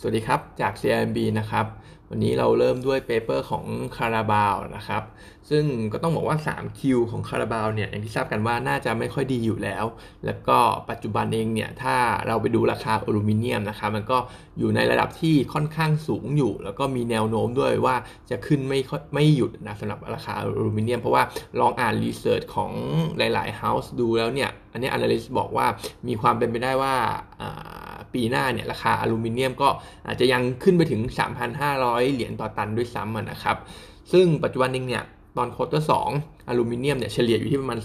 สวัสดีครับ จาก CIMB นะครับ วันนี้เราเริ่มด้วย paper ของคาราบาวนะครับ ซึ่งก็ต้องบอกว่า3Q ของคาราบาวเนี่ยอย่างที่ทราบกันว่าน่าจะไม่ค่อยดีอยู่แล้ว แล้วก็ปัจจุบันเองเนี่ย ถ้าเราไปดูราคาอลูมิเนียมนะครับ มันก็อยู่ในระดับที่ค่อนข้างสูงอยู่ แล้วก็มีแนวโน้มด้วยว่าจะขึ้นไม่ไม่หยุดนะสำหรับราคาอลูมิเนียม เพราะว่าลองอ่าน research ของหลายๆ house ดูแล้วเนี่ยอันนี้ Analyst บอกว่ามีความเป็นไปได้ว่า ปีหน้าเนี่ยราคาอลูมิเนียมก็อาจจะยังขึ้นไปถึง 3,500 เหรียญต่อตันด้วยซ้ำนะครับ ซึ่งปัจจุบันนี้เนี่ยตอน quarter สองอลูมิเนียมเนี่ยเฉลี่ยอยู่ที่ประมาณ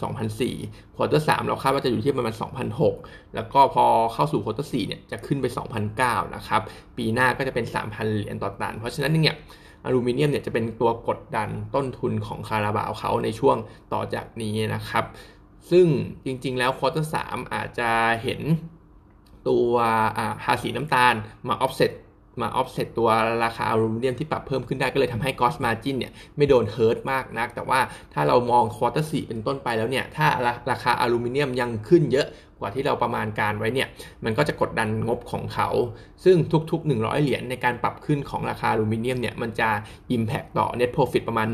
2,004 quarter สามเราคาดว่าจะอยู่ที่ประมาณ 2,006 แล้วก็พอเข้าสู่ quarter สี่เนี่ยจะขึ้นไป 2,009 นะครับ ปีหน้าก็จะเป็น 3,000 เหรียญต่อตัน เพราะฉะนั้นเนี่ยอลูมิเนียมเนี่ยจะเป็นตัวกดดันต้นทุนของคาราบาวเขาในช่วงต่อจากนี้นะครับ ซึ่งจริงๆแล้ว quarter สามอาจจะเห็น ตัวภาษีน้ำตาลมาออฟเซ็ตมาออฟเซ็ตตัวราคาอลูมิเนียมที่ปรับเพิ่มขึ้นได้ก็เลยทำให้ gross margin เนี่ยไม่โดน hurt มากนัก แต่ว่าถ้าเรามอง quarter สี่เป็นต้นไปแล้วเนี่ย ถ้าราคาอลูมิเนียมยังขึ้นเยอะ ว่าที่เราประมาณการไว้เนี่ย มันก็จะกดดันงบของเขา ซึ่งทุกๆ 100 เหรียญในการปรับขึ้นของราคาอลูมิเนียมเนี่ย มันจะ Impact ต่อ Net Profit ประมาณ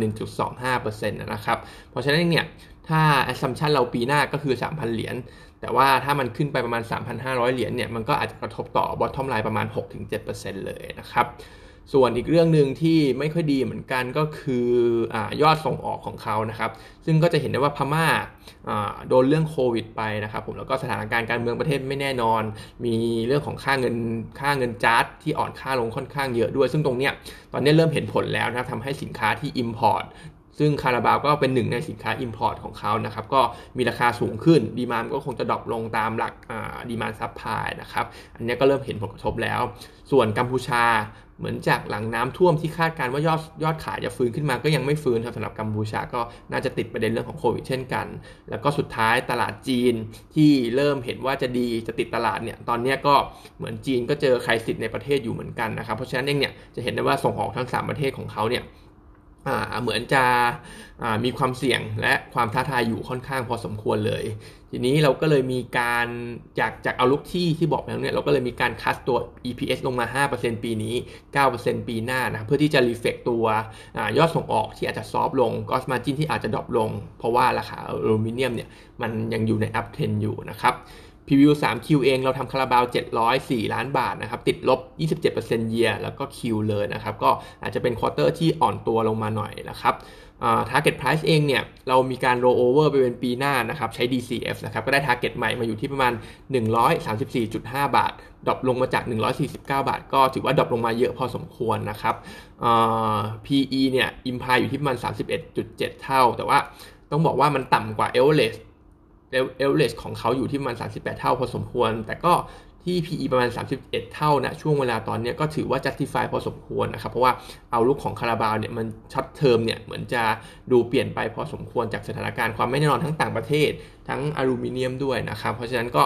1.25%นะครับ เพราะฉะนั้นเนี่ย ถ้า assumption เราปีหน้าก็คือ 3,000 เหรียญ แต่ว่าถ้ามันขึ้นไปประมาณ 3,500 เหรียญเนี่ย มันก็อาจจะกระทบต่อบอททอมไลน์ประมาณ 6-7%เลยนะครับ ส่วนอีกเรื่องหนึ่งที่ไม่ค่อยดีเหมือนกันก็คืออยอดส่งออกของเขานะครับ ซึ่งก็จะเห็นได้ว่าพม่าโดนเรื่องโควิดไปนะครับผมแล้วก็สถานการณ์การเมืองประเทศไม่แน่นอน มีเรื่องของค่าเงินค่าเงินจ๊าดที่อ่อนค่าลงค่อนข้างเยอะด้วย ซึ่งตรงเนี้ยตอนนี้เริ่มเห็นผลแล้วนะครับทำให้สินค้าที่ Import ซึ่งคาราบาวก็เป็นหนึ่งในสินค้า Import ของเขานะครับ ก็มีราคาสูงขึ้น demand ก็คงจะ drop ลงตามหลัก demand supply นะครับ อันนี้ก็เริ่มเห็นผลกระทบแล้ว ส่วนกัมพูชาเหมือนจากหลังน้ำท่วมที่คาดการว่ายอดยอดขายจะฟื้นขึ้นมาก็ยังไม่ฟื้นครับสำหรับกัมพูชาก็น่าจะติดประเด็นเรื่องของโควิดเช่นกัน แล้วก็สุดท้ายตลาดจีนที่เริ่มเห็นว่าจะดีจะติดตลาดเนี่ยตอนนี้ก็เหมือนจีนก็เจอใครสิทธิ์ในประเทศอยู่เหมือนกันนะครับเพราะฉะนั้นเองเนี่ยจะเห็นได้ว่าส่งออกทั้ง 3 ประเทศของเขาเนี่ย เหมือนจะมีความเสี่ยงและความท้าทายอยู่ค่อนข้างพอสมควรเลย ทีนี้เราก็เลยมีการจากจากเอาลุกที่ที่บอกแล้วเนี่ยเราก็เลยมีการคัสตัว EPS ลงมา 5%ปีนี้ 9%ปีหน้านะเพื่อที่จะรีเฟกตัวยอดส่งออกที่อาจจะซอฟลงกอสมาจินที่อาจจะดรอปลง เพราะว่าราคาอลูมิเนียมเนี่ยมันยังอยู่ใน uptrend อยู่นะครับ preview 3Q เองเราทำคาราบาว 704 ล้านบาทนะครับติดลบ 27% YoY แล้วก็ QoQ เลยนะครับก็อาจจะเป็น quarter ที่อ่อนตัวลงมาหน่อยนะครับ target price เองเนี่ยเรามีการ roll over ไปเป็นปีหน้านะครับใช้ DCF นะครับก็ได้ target ใหม่มาอยู่ที่ประมาณ 134.5 บาท drop ลงมาจาก 149 บาท ก็ถือว่า drop ลงมาเยอะพอสมควรนะครับ PE เนี่ย imply อยู่ที่ประมาณ 31.7 เท่า แต่ว่าต้องบอกว่ามันต่ำกว่า average เอลเลสของเขาอยู่ที่ประมาณ 38 เท่าพอสมควร แต่ก็ที่ PE ประมาณ 31 เท่านะช่วงเวลาตอนนี้ก็ถือว่า justify พอสมควรนะครับ เพราะว่า outlook ของคาราบาวเนี่ยมัน short term เนี่ยเหมือนจะดูเปลี่ยนไปพอสมควรจากสถานการณ์ความไม่แน่นอนทั้งต่างประเทศ ทั้งอลูมิเนียมด้วยนะครับ เพราะฉะนั้นก็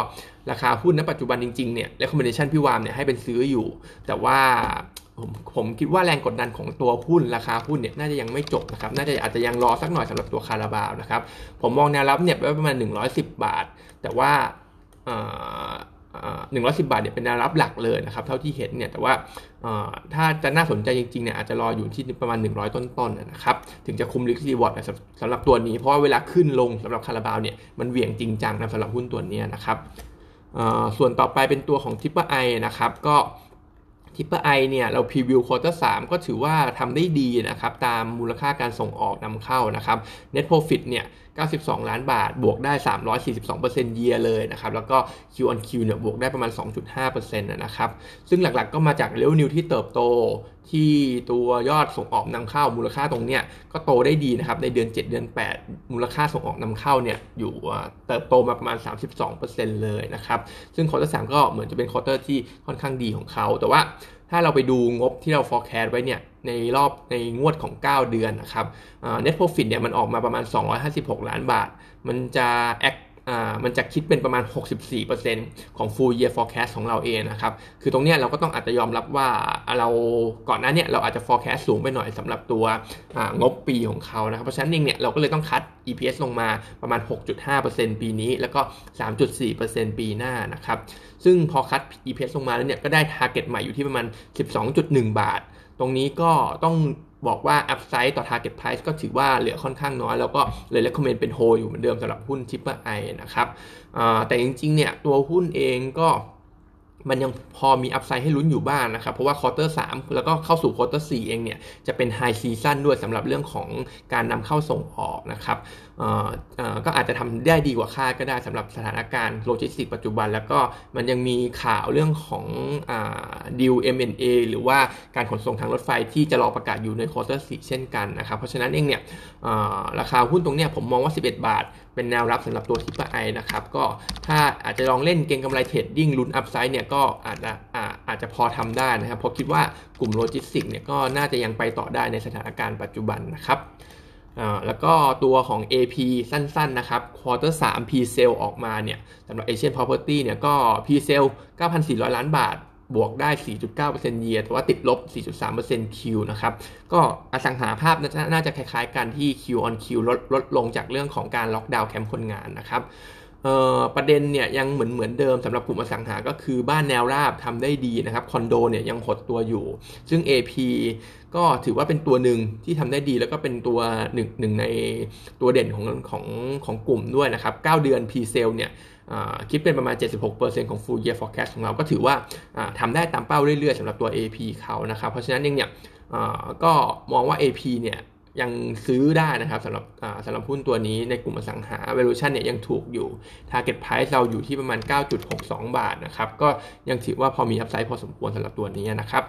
ราคาหุ้นณปัจจุบันจริงๆเนี่ย recommendation พี่วามเนี่ยให้เป็นซื้ออยู่ แต่ว่า ผมผมคิดว่าแรงกดดันของตัวหุ้นราคาหุ้นเนี่ยน่าจะยังไม่จบนะครับ น่าจะอาจจะยังรอสักหน่อยสำหรับตัวคาราบาวนะครับ ผมมองแนวรับเนี่ยไว้ประมาณ 110 บาท แต่ว่าหนึ่งร้อยสิบาทเนี่ยเป็นแนวรับหลักเลยนะครับเท่าที่เห็นเนี่ยแต่ว่าถ้าจะน่าสนใจจริงๆเนี่ยอาจจะรออยู่ที่ประมาณ 100 ต้นๆนะครับถึงจะคุมลิคซีวอร์ดสำหรับตัวนี้เพราะว่าเวลาขึ้นลงสำหรับคาราบาวเนี่ยมันเหวี่ยงจริงจังนะสำหรับหุ้นตัวนี้นะครับส่วนต่อไปเป็นตัวของ Triple i นะครับก็ Triple i เนี่ยเรา preview quarter สามก็ถือว่าทำได้ดีนะครับ ตามมูลค่าการส่งออกนำเข้านะครับ Net Profit เนี่ย92 ล้านบาท บวกได้ 342% YoY เลยนะครับ แล้วก็ Q on Q เนี่ยบวกได้ประมาณ 2.5%นะครับ ซึ่งหลักๆก็มาจาก revenue ที่เติบโต ที่ตัวยอดส่งออกนำเข้ามูลค่าตรงเนี้ยก็โตได้ดีนะครับในเดือน 7 เดือน 8 มูลค่าส่งออกนำเข้าเนี่ยอยู่เติบโตมาประมาณ 32%เลยนะครับ ซึ่ง quarter สามก็เหมือนจะเป็น quarter ที่ค่อนข้างดีของเขา แต่ว่าถ้าเราไปดูงบที่เรา forecast ไว้เนี่ยในรอบในงวดของ 9 เดือนนะครับ net profit เนี่ยมันออกมาประมาณ 256 ล้านบาท มันจะ act มันจะคิดเป็นประมาณ 64%ของ full year forecast ของเราเองนะครับ คือตรงนี้เราก็ต้องอาจจะยอมรับว่าเราก่อนหน้านี้เราอาจจะ forecast สูงไปหน่อยสำหรับตัวงบปีของเขานะครับ เพราะฉะนั้นเองเนี่ยเราก็เลยต้องคัด EPS ลงมาประมาณ 6.5%ปีนี้ แล้วก็ 3.4%ปีหน้านะครับ ซึ่งพอคัด EPS ลงมาแล้วเนี่ยก็ได้ target ใหม่อยู่ที่ประมาณ 12.1 บาท ตรงนี้ก็ต้อง บอกว่า upside ต่อ target price ก็ถือว่าเหลือค่อนข้างน้อย แล้วก็เลย recommend เป็น hold อยู่เหมือนเดิมสำหรับหุ้น Triple I นะครับแต่จริงๆเนี่ยตัวหุ้นเองก็ มันยังพอมีอัพไซด์ให้ลุ้นอยู่บ้างนะครับ เพราะว่าควอเตอร์สแล้วก็เข้าสู่ quarter สี่เองเนี่ย จะเป็น high season ด้วยสำหรับเรื่องของการนำเข้าส่งออกนะครับก็อาจจะทำได้ดีกว่าคาดก็ได้สำหรับสถานการณ์โลจิสติกส์ปัจจุบัน แล้วก็มันยังมีข่าวเรื่องของดิว M&A หรือว่าการขนส่งทางรถไฟที่จะรอประกาศอยู่ใน quarter สี่เช่นกันนะครับ เพราะฉะนั้นเองเนี่ยราคาหุ้นตรงเนี้ยผมมองว่า 11 บาท เป็นแนวรับสำหรับตัว Triple i นะครับก็ถ้าอาจจะลองเล่นเก็งกำไร trading ลุ้น upside เนี่ยก็อาจจะอาจจะพอทำได้นะครับ เพราะคิดว่ากลุ่มโลจิสติกส์เนี่ยก็น่าจะยังไปต่อได้ในสถานการณ์ปัจจุบันนะครับแล้วก็ตัวของ AP สั้นๆนะครับ quarter 3 P sale ออกมาเนี่ยสำหรับ Asian Property เนี่ยก็ presale 9,400 ล้านบาท บวกได้ 4.9% YoY แต่ว่าติดลบ 4.3% QoQ นะครับ ก็อสังหาภาพน่าจะคล้ายๆกันที่ Q on Q ลดลดลงจากเรื่องของการล็อกดาวน์แคมป์คนงานนะครับ ประเด็นเนี่ยยังเหมือนเหมือนเดิมสำหรับกลุ่มอสังหา ก็คือบ้านแนวราบทำได้ดีนะครับคอนโดเนี่ยยังหดตัวอยู่ ซึ่ง AP ก็ถือว่าเป็นตัวหนึ่งที่ทำได้ดีแล้วก็เป็นตัวหนึ่งหนึ่งในตัวเด่นของของของกลุ่มด้วยนะครับ 9 เดือน P sale เนี่ยคิดเป็นประมาณ 76%ของ full year forecast ของเราก็ถือว่าทำได้ตามเป้าเรื่อยๆสำหรับตัว AP เขานะครับ เพราะฉะนั้นเองเนี่ยก็มองว่า AP เนี่ย ยังซื้อได้นะครับสำหรับสำหรับหุ้นตัวนี้ในกลุ่มอสังหา valuation เนี่ยยังถูกอยู่ target price เราอยู่ที่ประมาณ 9.62 บาทนะครับ ก็ยังถือว่าพอมี upside พอสมควรสำหรับตัวนี้นะครับ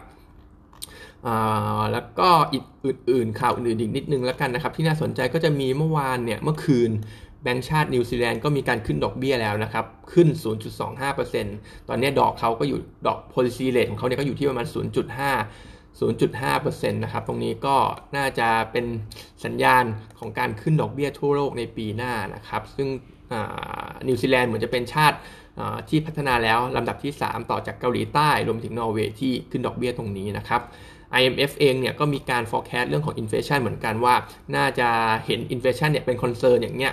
แล้วก็อีกอื่นๆ ข่าวอื่นๆอีกนิดนึงแล้วกันนะครับ ที่น่าสนใจก็จะมีเมื่อวานเนี่ยเมื่อคืนแบงก์ชาตินิวซีแลนด์ก็มีการขึ้นดอกเบี้ยแล้วนะครับ ขึ้น 0.25%ตอนนี้ดอกเขาก็อยู่ดอก policy rate ของเขาเนี่ยก็อยู่ที่ประมาณ 0.5 0.5%นะครับ ตรงนี้ก็น่าจะเป็นสัญญาณของการขึ้นดอกเบี้ยทั่วโลกในปีหน้านะครับ ซึ่งนิวซีแลนด์เหมือนจะเป็นชาติที่พัฒนาแล้วลำดับที่ 3 ต่อจากเกาหลีใต้ รวมถึงนอร์เวย์ที่ขึ้นดอกเบี้ยตรงนี้นะครับ IMF เองเนี่ยก็มีการ forecast เรื่องของ inflation เหมือนกันว่า น่าจะเห็น inflation เนี่ยเป็น concern อย่างเงี้ย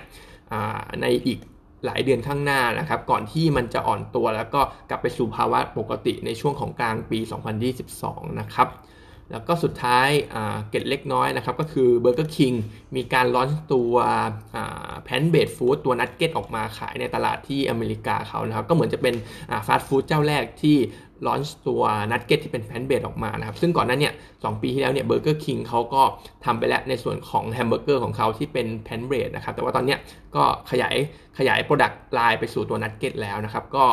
ในอีก หลายเดือนข้างหน้านะครับ ก่อนที่มันจะอ่อนตัวแล้วก็กลับไปสู่ภาวะปกติในช่วงของกลางปี 2022 นะครับแล้วก็สุดท้ายเกร็ดเล็กน้อยนะครับ ก็คือเบอร์เกอร์คิงมีการ launch ตัว plant-based food ตัวนักเก็ตออกมาขายในตลาดที่อเมริกาเขานะครับ ก็เหมือนจะเป็นฟาสต์ฟู้ดเจ้าแรกที่ launch ตัวนักเก็ตที่เป็น plant-based ออกมานะครับ ซึ่งก่อนหน้านี้สปีที่แล้วเนี่ยเบอร์เกอร์คิงเขาก็ทำไปแล้วในส่วนของแฮมเบอร์เกอร์ของเขาที่เป็น plant-based นะครับ แต่ว่าตอนนี้ก็ขยายขยาย product line ไปสู่ตัวนักเก็ตแล้วนะครับ ก็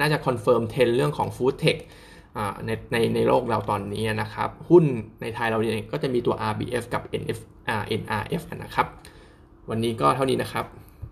น่าจะ confirm trend เรื่องของ food tech ในในในโลกเราตอนนี้นะครับ หุ้นในไทยเราเนี่ยก็จะมีตัว RBF กับ NF NRF นะครับ วันนี้ก็เท่านี้นะครับ